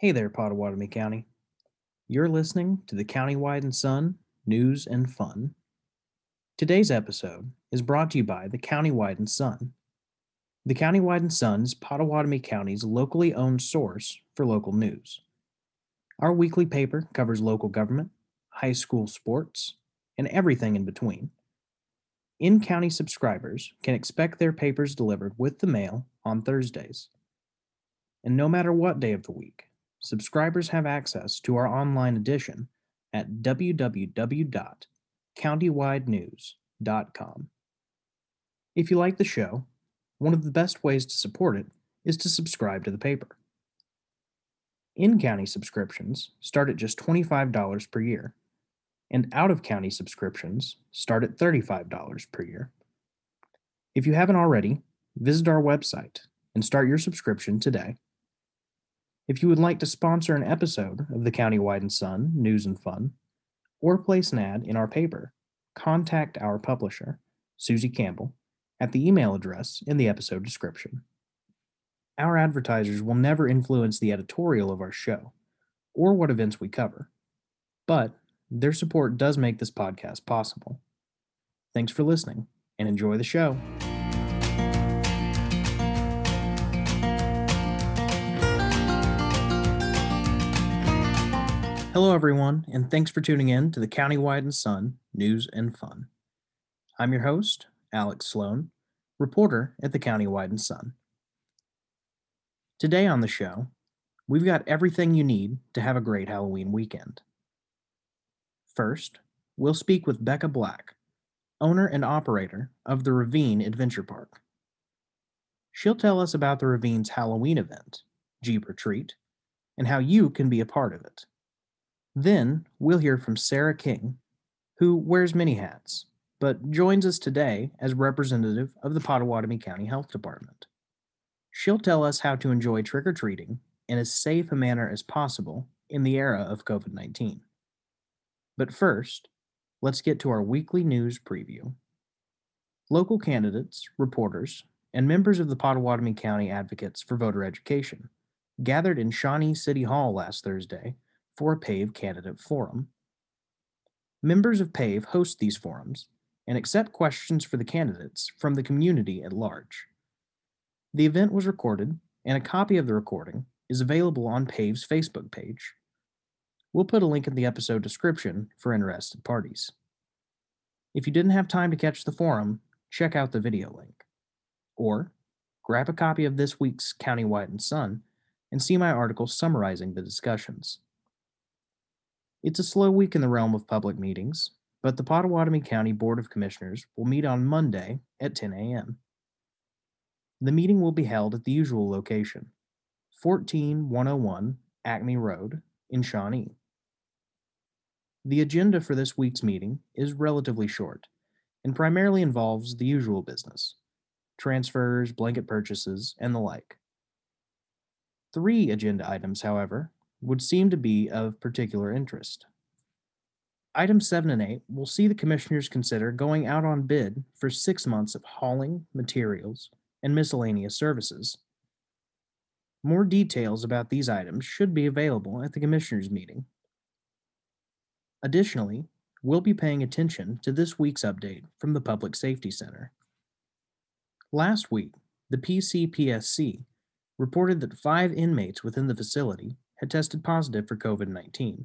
Hey there, Pottawatomie County. You're listening to the Countywide and Sun News and Fun. Today's episode is brought to you by the Countywide and Sun. The Countywide and Sun is Pottawatomie County's locally owned source for local news. Our weekly paper covers local government, high school sports, and everything in between. In county subscribers can expect their papers delivered with the mail on Thursdays. And no matter what day of the week, subscribers have access to our online edition at www.countywidenews.com. If you like the show, one of the best ways to support it is to subscribe to the paper. In county subscriptions start at just $25 per year, and out of county subscriptions start at $35 per year. If you haven't already, visit our website and start your subscription today. If you would like to sponsor an episode of the Countywide and Sun News and Fun, or place an ad in our paper, contact our publisher, Suzie Campbell, at the email address in the episode description. Our advertisers will never influence the editorial of our show or what events we cover, but their support does make this podcast possible. Thanks for listening and enjoy the show. Hello, everyone, and thanks for tuning in to the Countywide and Sun News and Fun. I'm your host, Alex Sloan, reporter at the Countywide and Sun. Today on the show, we've got everything you need to have a great Halloween weekend. First, we'll speak with Becca Black, owner and operator of the Ravine Adventure Park. She'll tell us about the Ravine's Halloween event, Jeep or Treat, and how you can be a part of it. Then we'll hear from Sara King, who wears many hats, but joins us today as representative of the Pottawatomie County Health Department. She'll tell us how to enjoy trick or treating in as safe a manner as possible in the era of COVID 19. But first, let's get to our weekly news preview. Local candidates, reporters, and members of the Pottawatomie County Advocates for Voter Education gathered in Shawnee City Hall last Thursday for a PAVE candidate forum. Members of PAVE host these forums and accept questions for the candidates from the community at large. The event was recorded, and a copy of the recording is available on PAVE's Facebook page. We'll put a link in the episode description for interested parties. If you didn't have time to catch the forum, check out the video link. Or grab a copy of this week's Countywide and Sun and see my article summarizing the discussions. It's a slow week in the realm of public meetings, but the Pottawatomie County Board of Commissioners will meet on Monday at 10 a.m. The meeting will be held at the usual location, 14101 Acme Road in Shawnee. The agenda for this week's meeting is relatively short and primarily involves the usual business transfers, blanket purchases, and the like. Three agenda items, however, would seem to be of particular interest. Items 7 and 8 will see the Commissioners consider going out on bid for six months of hauling, materials, and miscellaneous services. More details about these items should be available at the Commissioners' meeting. Additionally, we'll be paying attention to this week's update from the Public Safety Center. Last week, the PCPSC reported that five inmates within the facility had tested positive for COVID 19.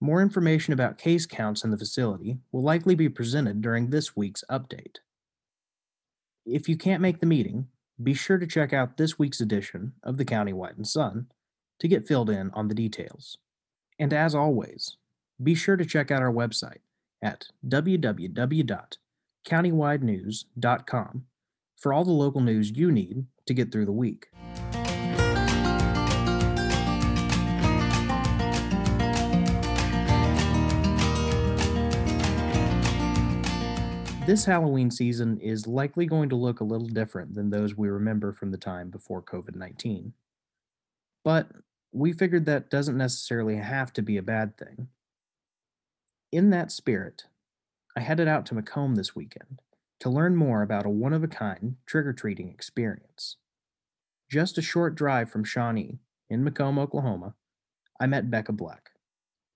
More information about case counts in the facility will likely be presented during this week's update. If you can't make the meeting, be sure to check out this week's edition of the Countywide and Sun to get filled in on the details. And as always, be sure to check out our website at www.countywidenews.com for all the local news you need to get through the week. This Halloween season is likely going to look a little different than those we remember from the time before COVID 19. But we figured that doesn't necessarily have to be a bad thing. In that spirit, I headed out to Macomb this weekend to learn more about a one of a kind trick or treating experience. Just a short drive from Shawnee, in Macomb, Oklahoma, I met Becca Black,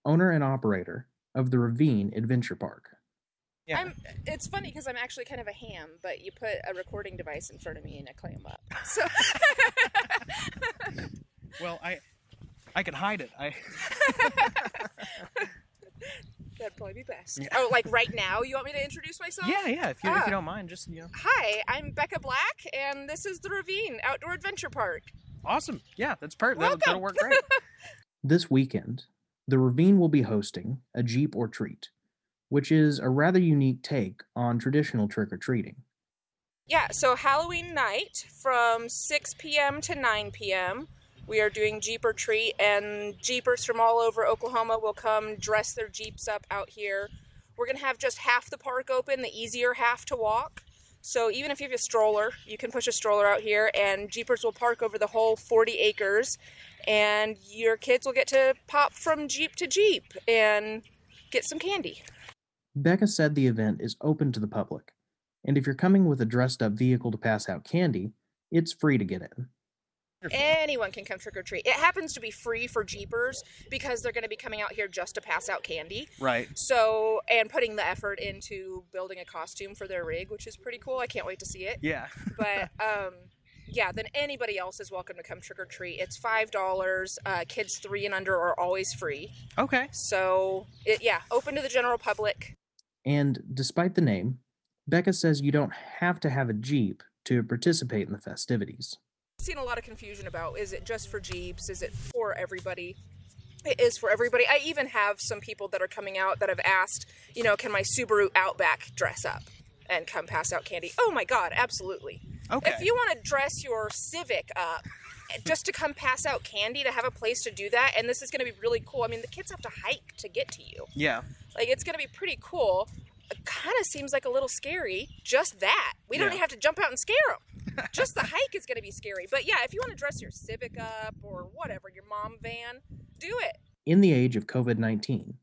owner and operator of the Ravine Adventure Park. Yeah. I'm, it's funny because I'm actually kind of a ham, but you put a recording device in front of me and I clam up. So Well, I I can hide it. I that'd probably be best. Yeah. Oh, like right now, you want me to introduce myself? yeah, yeah. If you if Ah. you don't mind, just you know, Hi, I'm Becca Black, and this is the Ravine Outdoor Adventure Park. awesome. Yeah, that's perfect. That'll, that'll work great. This weekend, the Ravine will be hosting a Jeep or Treat, which is a rather unique take on traditional trick or treating. Yeah, so Halloween night from 6 p.m. to 9 p.m. We are doing Jeep or Treat, and Jeepers from all over Oklahoma will come dress their Jeeps up out here. We're going to have just half the park open, the easier half to walk. So even if you have a stroller, you can push a stroller out here, and Jeepers will park over the whole 40 acres, and your kids will get to pop from Jeep to Jeep and get some candy. Becca said the event is open to the public, and if you're coming with a dressed up vehicle to pass out candy, it's free to get in. Anyone can come trick or treat. It happens to be free for Jeepers because they're going to be coming out here just to pass out candy. Right. So, and putting the effort into building a costume for their rig, which is pretty cool. I can't wait to see it. Yeah. But, um, yeah, then anybody else is welcome to come trick or treat. It's five dollars. Uh, kids three and under are always free. Okay. So, it, yeah, open to the general public. And despite the name, Becca says you don't have to have a Jeep to participate in the festivities. seen a lot of confusion about is it just for Jeeps? Is it for everybody? It is for everybody. I even have some people that are coming out that have asked, you know, can my Subaru Outback dress up and come pass out candy? Oh my God, absolutely. Okay. If you want to dress your Civic up just to come pass out candy to have a place to do that, and this is going to be really cool. I mean, the kids have to hike to get to you. yeah. Like, it's going to be pretty cool. It kind of seems like a little scary, just that. We don't Yeah. even have to jump out and scare them. just the hike is going to be scary. But yeah, if you want to dress your Civic up or whatever, your mom van, do it. In the age of COVID 19,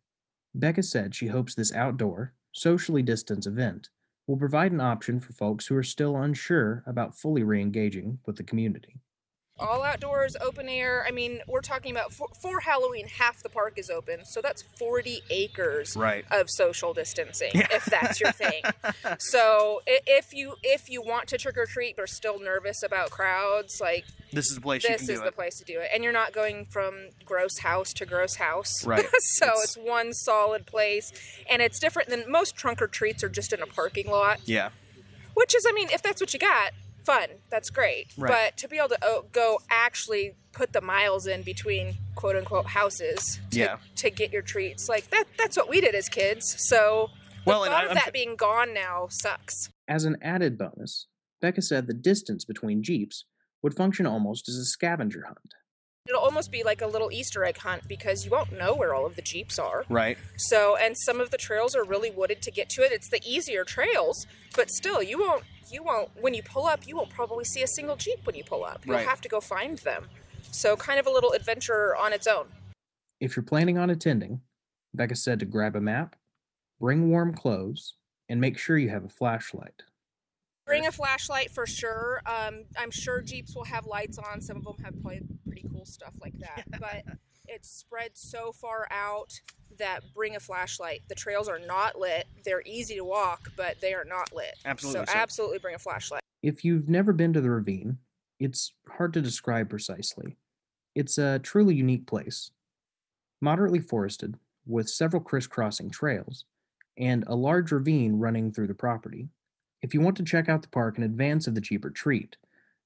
Becca said she hopes this outdoor, socially distanced event will provide an option for folks who are still unsure about fully re engaging with the community. All outdoors, open air. I mean, we're talking about for, for Halloween, half the park is open. So that's 40 acres Right. of social distancing, Yeah. if that's your thing. So if you if you want to trick or treat but are still nervous about crowds, like this is the place you this can do is the it. place to do it. And you're not going from gross house to gross house. Right. so It's- it's, one solid place. And it's different than most trunk or treats are just in a parking lot. Yeah. Which is, I mean, if that's what you got, fun. That's great. Right. But to be able to oh, go actually put the miles in between quote unquote houses to, Yeah. to get your treats, like that that's what we did as kids. So the Well, and thought I- of I'm that su- being gone now sucks. As an added bonus, Becca said the distance between Jeeps would function almost as a scavenger hunt. It'll almost be like a little Easter egg hunt because you won't know where all of the Jeeps are. Right. So, and some of the trails are really wooded to get to it. It's the easier trails, but still, you won't, you won't, when you pull up, you won't probably see a single Jeep when you pull up. You'll Right. have to go find them. So, kind of a little adventure on its own. If you're planning on attending, Becca said to grab a map, bring warm clothes, and make sure you have a flashlight. Bring a flashlight for sure. Um, I'm sure Jeeps will have lights on. Some of them have probably pretty cool stuff like that. But it's spread so far out that bring a flashlight. The trails are not lit. They're easy to walk, but they are not lit. Absolutely. So, absolutely bring a flashlight. If you've never been to the ravine, it's hard to describe precisely. It's a truly unique place. Moderately forested, with several crisscrossing trails, and a large ravine running through the property. If you want to check out the park in advance of the Jeep or Treat,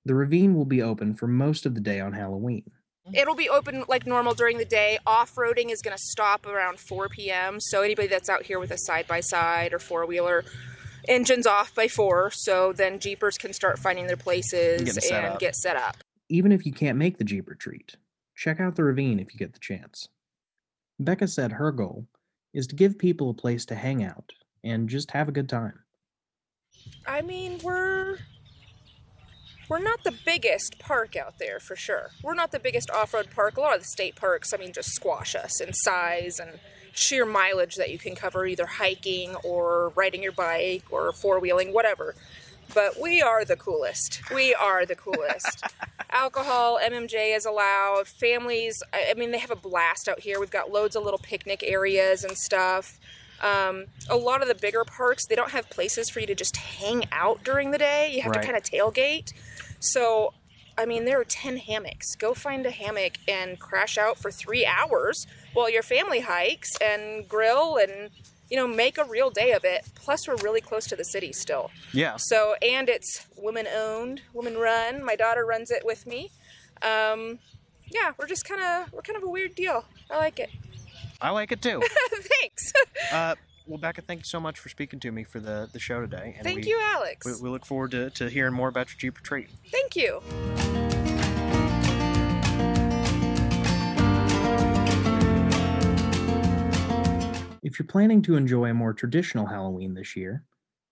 the ravine will be open for most of the day on Halloween. Mm-hmm. It'll be open like normal during the day. Off roading is going to stop around 4 p.m. So anybody that's out here with a side by side or four wheeler, engines off by four. So then Jeepers can start finding their places Getting and up. get set up. Even if you can't make the Jeep or Treat, check out the ravine if you get the chance. Becca said her goal is to give people a place to hang out and just have a good time. I mean, we're we're not the biggest park out there for sure. We're not the biggest off-road park. A lot of the state parks, I mean, just squash us in size and sheer mileage that you can cover either hiking or riding your bike or four-wheeling, whatever. but we are the coolest. We are the coolest. Alcohol, MMJ is allowed. Families, I mean, they have a blast out here. We've got loads of little picnic areas and stuff. Um, a lot of the bigger parks, they don't have places for you to just hang out during the day. You have right. to kind of tailgate. So, I mean, there are 10 hammocks. Go find a hammock and crash out for three hours while your family hikes and grill and you know, make a real day of it. Plus, we're really close to the city still. Yeah. So, and it's woman owned, woman run. My daughter runs it with me. Um, yeah, we're just kind of we're kind of a weird deal. I like it. I like it too. Thanks. uh, well, Becca, thank you so much for speaking to me for the, the show today. And thank we, you, Alex. We, we, look forward to, to hearing more about your Jeep or Treat. Thank you. If you're planning to enjoy a more traditional Halloween this year,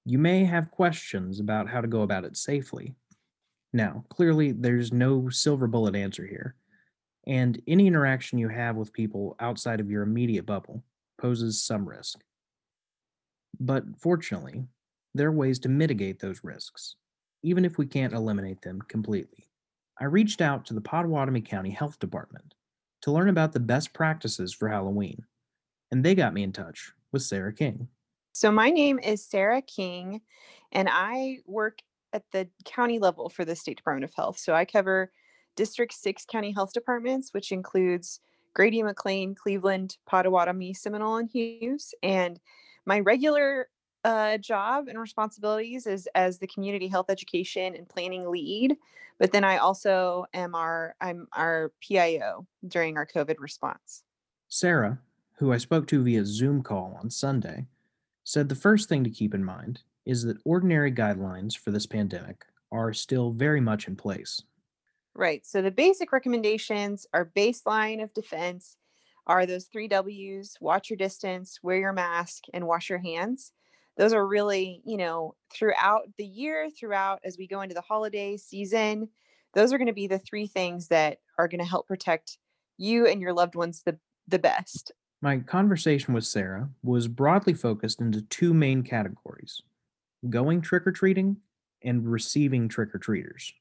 you may have questions about how to go about it safely. Now, clearly, there's no silver bullet answer here, and any interaction you have with people outside of your immediate bubble poses some risk. But fortunately, there are ways to mitigate those risks, even if we can't eliminate them completely. I reached out to the Pottawatomie County Health Department to learn about the best practices for Halloween and they got me in touch with Sara King. So, my name is Sara King, and I work at the county level for the State Department of Health. So, I cover District 6 county health departments, which includes Grady, McClain, Cleveland, Pottawatomie, Seminole, and Hughes. And my regular uh, job and responsibilities is as the community health education and planning lead. But then I also am our I'm our PIO during our COVID response. Sara who I spoke to via Zoom call on Sunday, said the first thing to keep in mind is that ordinary guidelines for this pandemic are still very much in place. Right. So the basic recommendations are baseline of defense are those three W's watch your distance, wear your mask, and wash your hands. Those are really, you know, throughout the year, throughout as we go into the holiday season, those are going to be the three things that are going to help protect you and your loved ones the, the best. My conversation with Sara was broadly focused into two main categories going trick or treating and receiving trick or treaters.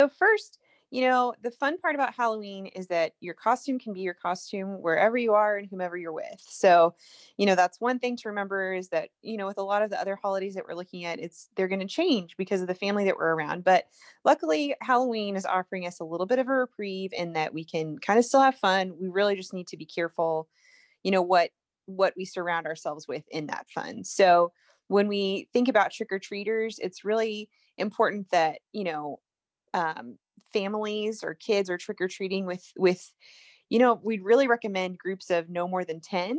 So, first, you know, the fun part about Halloween is that your costume can be your costume wherever you are and whomever you're with. So, you know, that's one thing to remember is that, you know, with a lot of the other holidays that we're looking at, it's they're going to change because of the family that we're around. But luckily, Halloween is offering us a little bit of a reprieve in that we can kind of still have fun. We really just need to be careful you know what what we surround ourselves with in that fun. so when we think about trick-or-treaters it's really important that you know um, families or kids are trick-or-treating with with you know we'd really recommend groups of no more than 10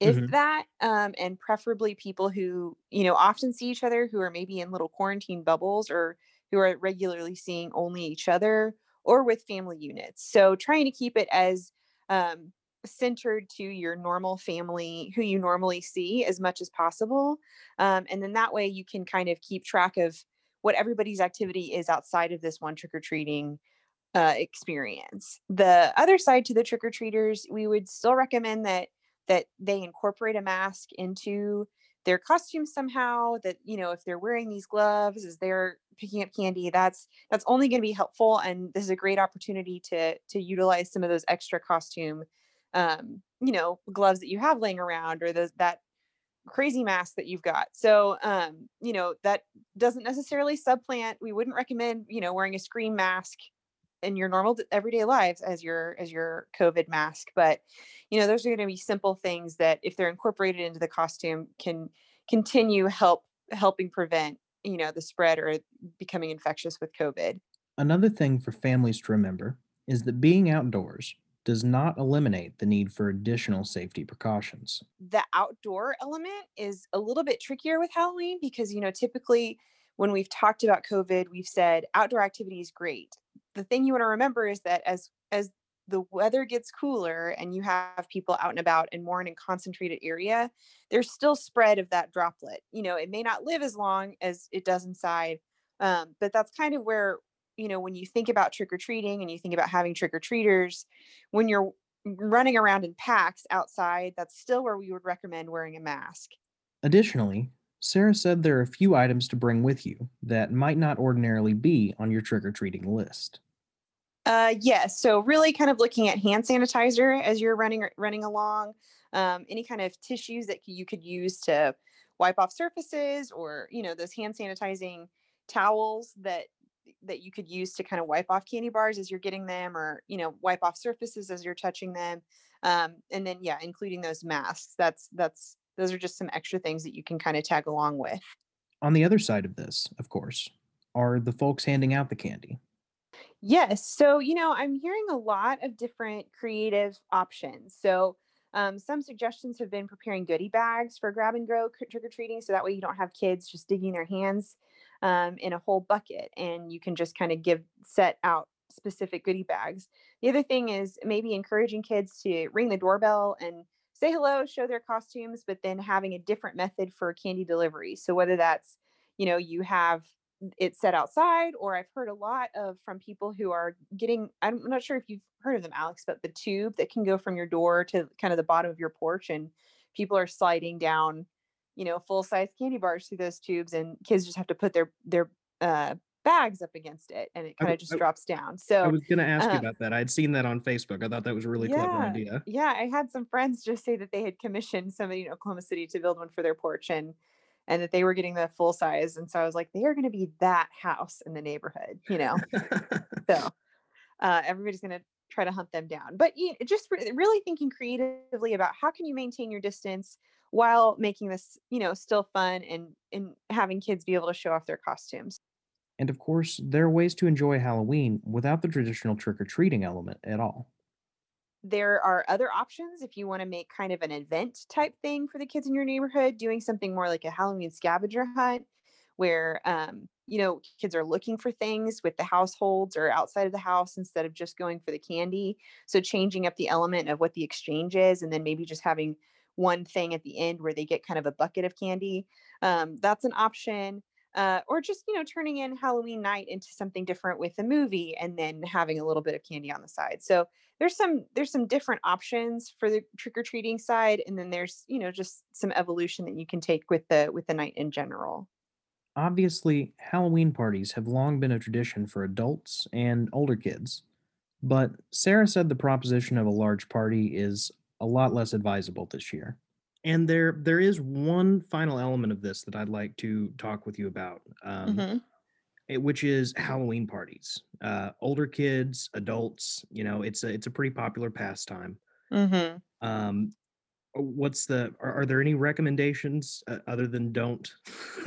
if mm-hmm. that um, and preferably people who you know often see each other who are maybe in little quarantine bubbles or who are regularly seeing only each other or with family units so trying to keep it as um, centered to your normal family who you normally see as much as possible um, and then that way you can kind of keep track of what everybody's activity is outside of this one trick-or-treating uh, experience. The other side to the trick-or-treaters we would still recommend that that they incorporate a mask into their costume somehow that you know if they're wearing these gloves as they're picking up candy that's that's only going to be helpful and this is a great opportunity to to utilize some of those extra costume um, you know, gloves that you have laying around or those that crazy mask that you've got. So, um, you know, that doesn't necessarily supplant. We wouldn't recommend, you know, wearing a screen mask in your normal everyday lives as your as your COVID mask. But, you know, those are going to be simple things that if they're incorporated into the costume can continue help helping prevent, you know, the spread or becoming infectious with COVID. Another thing for families to remember is that being outdoors does not eliminate the need for additional safety precautions. The outdoor element is a little bit trickier with Halloween because, you know, typically when we've talked about COVID, we've said outdoor activity is great. The thing you want to remember is that as as the weather gets cooler and you have people out and about and more in a concentrated area, there's still spread of that droplet. You know, it may not live as long as it does inside, um, but that's kind of where you know, when you think about trick or treating and you think about having trick or treaters, when you're running around in packs outside, that's still where we would recommend wearing a mask. Additionally, Sara said there are a few items to bring with you that might not ordinarily be on your trick or treating list. Uh, yes. So really, kind of looking at hand sanitizer as you're running running along. Um, any kind of tissues that you could use to wipe off surfaces, or you know those hand sanitizing towels that that you could use to kind of wipe off candy bars as you're getting them, or you know wipe off surfaces as you're touching them. Um, and then yeah, including those masks. That's that's those are just some extra things that you can kind of tag along with. On the other side of this, of course, are the folks handing out the candy. Yes. So, you know, I'm hearing a lot of different creative options. So, um, some suggestions have been preparing goodie bags for grab and go trick or treating. So that way you don't have kids just digging their hands um, in a whole bucket and you can just kind of give set out specific goodie bags. The other thing is maybe encouraging kids to ring the doorbell and say hello, show their costumes, but then having a different method for candy delivery. So whether that's, you know, you have it set outside, or I've heard a lot of from people who are getting, I'm not sure if you've heard of them, Alex, but the tube that can go from your door to kind of the bottom of your porch and people are sliding down, you know, full size candy bars through those tubes and kids just have to put their, their, uh, bags up against it and it kind of just I, drops down. So I was going to ask uh, you about that. I'd seen that on Facebook. I thought that was a really yeah, clever idea. Yeah, I had some friends just say that they had commissioned somebody in Oklahoma City to build one for their porch and and that they were getting the full size and so I was like they are going to be that house in the neighborhood, you know. so uh, everybody's going to try to hunt them down. But you know, just re- really thinking creatively about how can you maintain your distance while making this, you know, still fun and and having kids be able to show off their costumes. And of course, there are ways to enjoy Halloween without the traditional trick or treating element at all. There are other options if you want to make kind of an event type thing for the kids in your neighborhood, doing something more like a Halloween scavenger hunt where um, you know kids are looking for things with the households or outside of the house instead of just going for the candy so changing up the element of what the exchange is and then maybe just having one thing at the end where they get kind of a bucket of candy um, that's an option uh, or just you know turning in halloween night into something different with a movie and then having a little bit of candy on the side. So there's some there's some different options for the trick-or-treating side and then there's you know just some evolution that you can take with the with the night in general. Obviously halloween parties have long been a tradition for adults and older kids but sara said the proposition of a large party is a lot less advisable this year and there there is one final element of this that I'd like to talk with you about, um, hmm it- which is Halloween parties. Uh, older kids, adults, you know, it's a it's a pretty popular pastime. hmm Um, uh, what's the are, are there any recommendations uh, other than don't?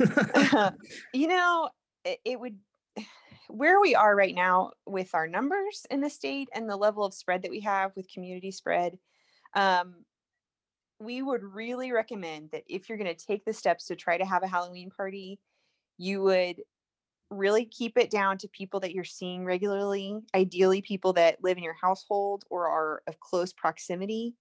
you know it, it would where we are right now with our numbers in the state and the level of spread that we have with community spread um, we would really recommend that if you're going to take the steps to try to have a Halloween party, you would really keep it down to people that you're seeing regularly, ideally people that live in your household or are of close proximity.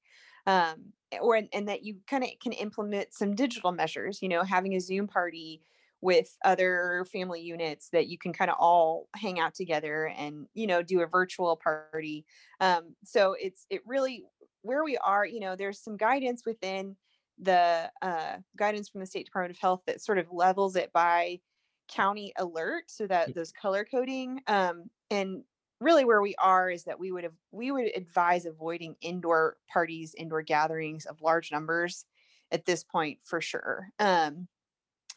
Um, or and that you kind of can implement some digital measures, you know, having a Zoom party with other family units that you can kind of all hang out together and you know do a virtual party um, so it's it really where we are, you know, there's some guidance within the uh, guidance from the State Department of Health that sort of levels it by county alert so that those color coding um, and really where we are is that we would have we would advise avoiding indoor parties indoor gatherings of large numbers at this point for sure um,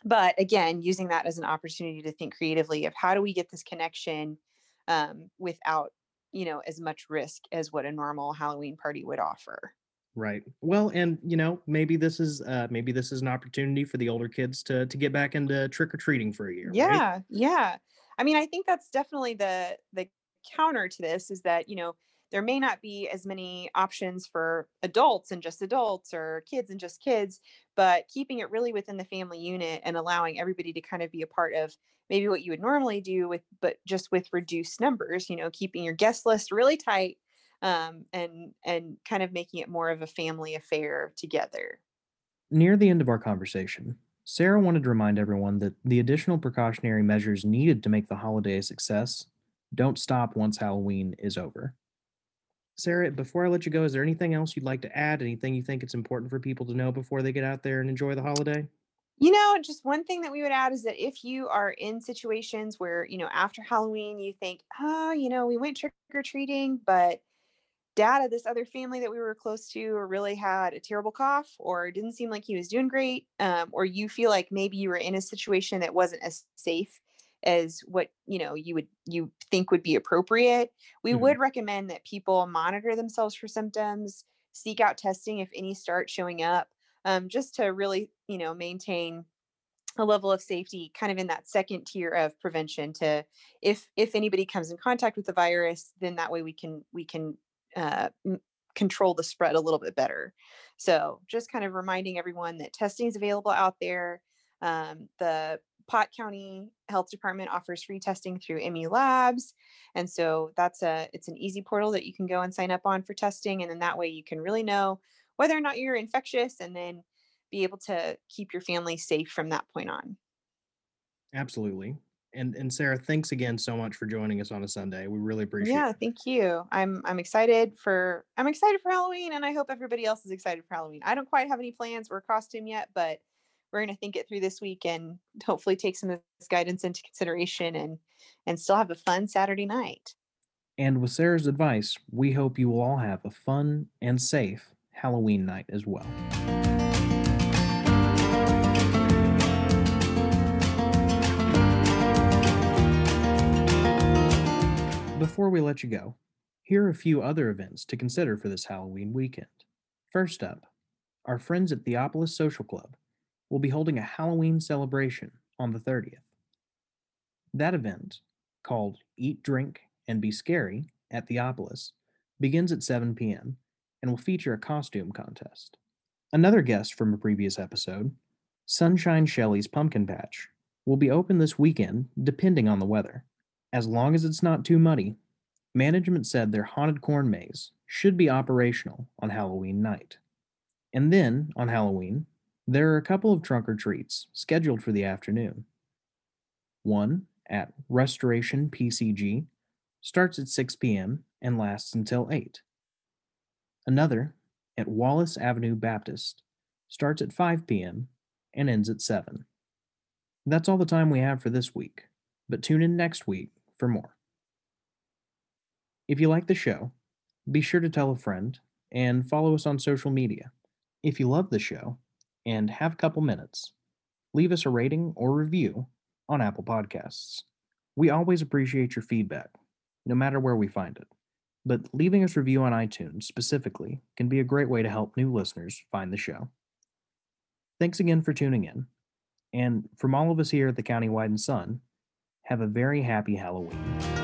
but again using that as an opportunity to think creatively of how do we get this connection um, without you know as much risk as what a normal halloween party would offer. Right. Well and you know maybe this is uh maybe this is an opportunity for the older kids to to get back into trick-or-treating for a year yeah right? yeah. I mean i think that's definitely the the counter to this is that you know there may not be as many options for adults and just adults or kids and just kids but keeping it really within the family unit and allowing everybody to kind of be a part of maybe what you would normally do with but just with reduced numbers you know keeping your guest list really tight um, and and kind of making it more of a family affair together. Near the end of our conversation sara wanted to remind everyone that the additional precautionary measures needed to make the holiday a success don't stop once halloween is over. Sara before i let you go is there anything else you'd like to add? Anything you think it's important for people to know before they get out there and enjoy the holiday You know, just one thing that we would add is that if you are in situations where, you know, after Halloween, you think, oh, you know, we went trick or treating, but dad of this other family that we were close to really had a terrible cough or didn't seem like he was doing great, um, or you feel like maybe you were in a situation that wasn't as safe as what you know you would you think would be appropriate we Mhm. would recommend that people monitor themselves for symptoms seek out testing if any start showing up um, just to really you know maintain a level of safety kind of in that second tier of prevention to if if anybody comes in contact with the virus then that way we can we can uh, control the spread a little bit better. So just kind of reminding everyone that testing is available out there um, the pot county health department offers free testing through me labs and so that's a it's an easy portal that you can go and sign up on for testing and then that way you can really know whether or not you're infectious and then be able to keep your family safe from that point on. Absolutely. And and Sara, thanks again so much for joining us on a Sunday. We really appreciate Yeah, it. thank you. I'm I'm excited for I'm excited for Halloween and I hope everybody else is excited for Halloween. I don't quite have any plans or costume yet, but we're going to think it through this week and hopefully take some of this guidance into consideration and and still have a fun Saturday night. And with Sara's advice, we hope you will all have a fun and safe Halloween night as well. Before we let you go, here are a few other events to consider for this Halloween weekend. First up, our friends at Theopolis Social Club will be holding a Halloween celebration on the 30th. That event, called Eat, Drink, and Be Scary at Theopolis, begins at 7 p.m. and will feature a costume contest. Another guest from a previous episode, Sunshine Shelley's Pumpkin Patch, will be open this weekend depending on the weather. As long as it's not too muddy, management said their haunted corn maze should be operational on Halloween night. And then, on Halloween, there are a couple of trunk or treats scheduled for the afternoon. One at Restoration PCG starts at 6 p.m. and lasts until 8. Another at Wallace Avenue Baptist starts at 5 p.m. and ends at 7. That's all the time we have for this week, but tune in next week for more. If you like the show, be sure to tell a friend and follow us on social media. If you love the show and have a couple minutes, leave us a rating or review on Apple Podcasts. We always appreciate your feedback, no matter where we find it. But leaving us a review on iTunes specifically can be a great way to help new listeners find the show. Thanks again for tuning in. And from all of us here at the Countywide and Sun, have a very happy Halloween.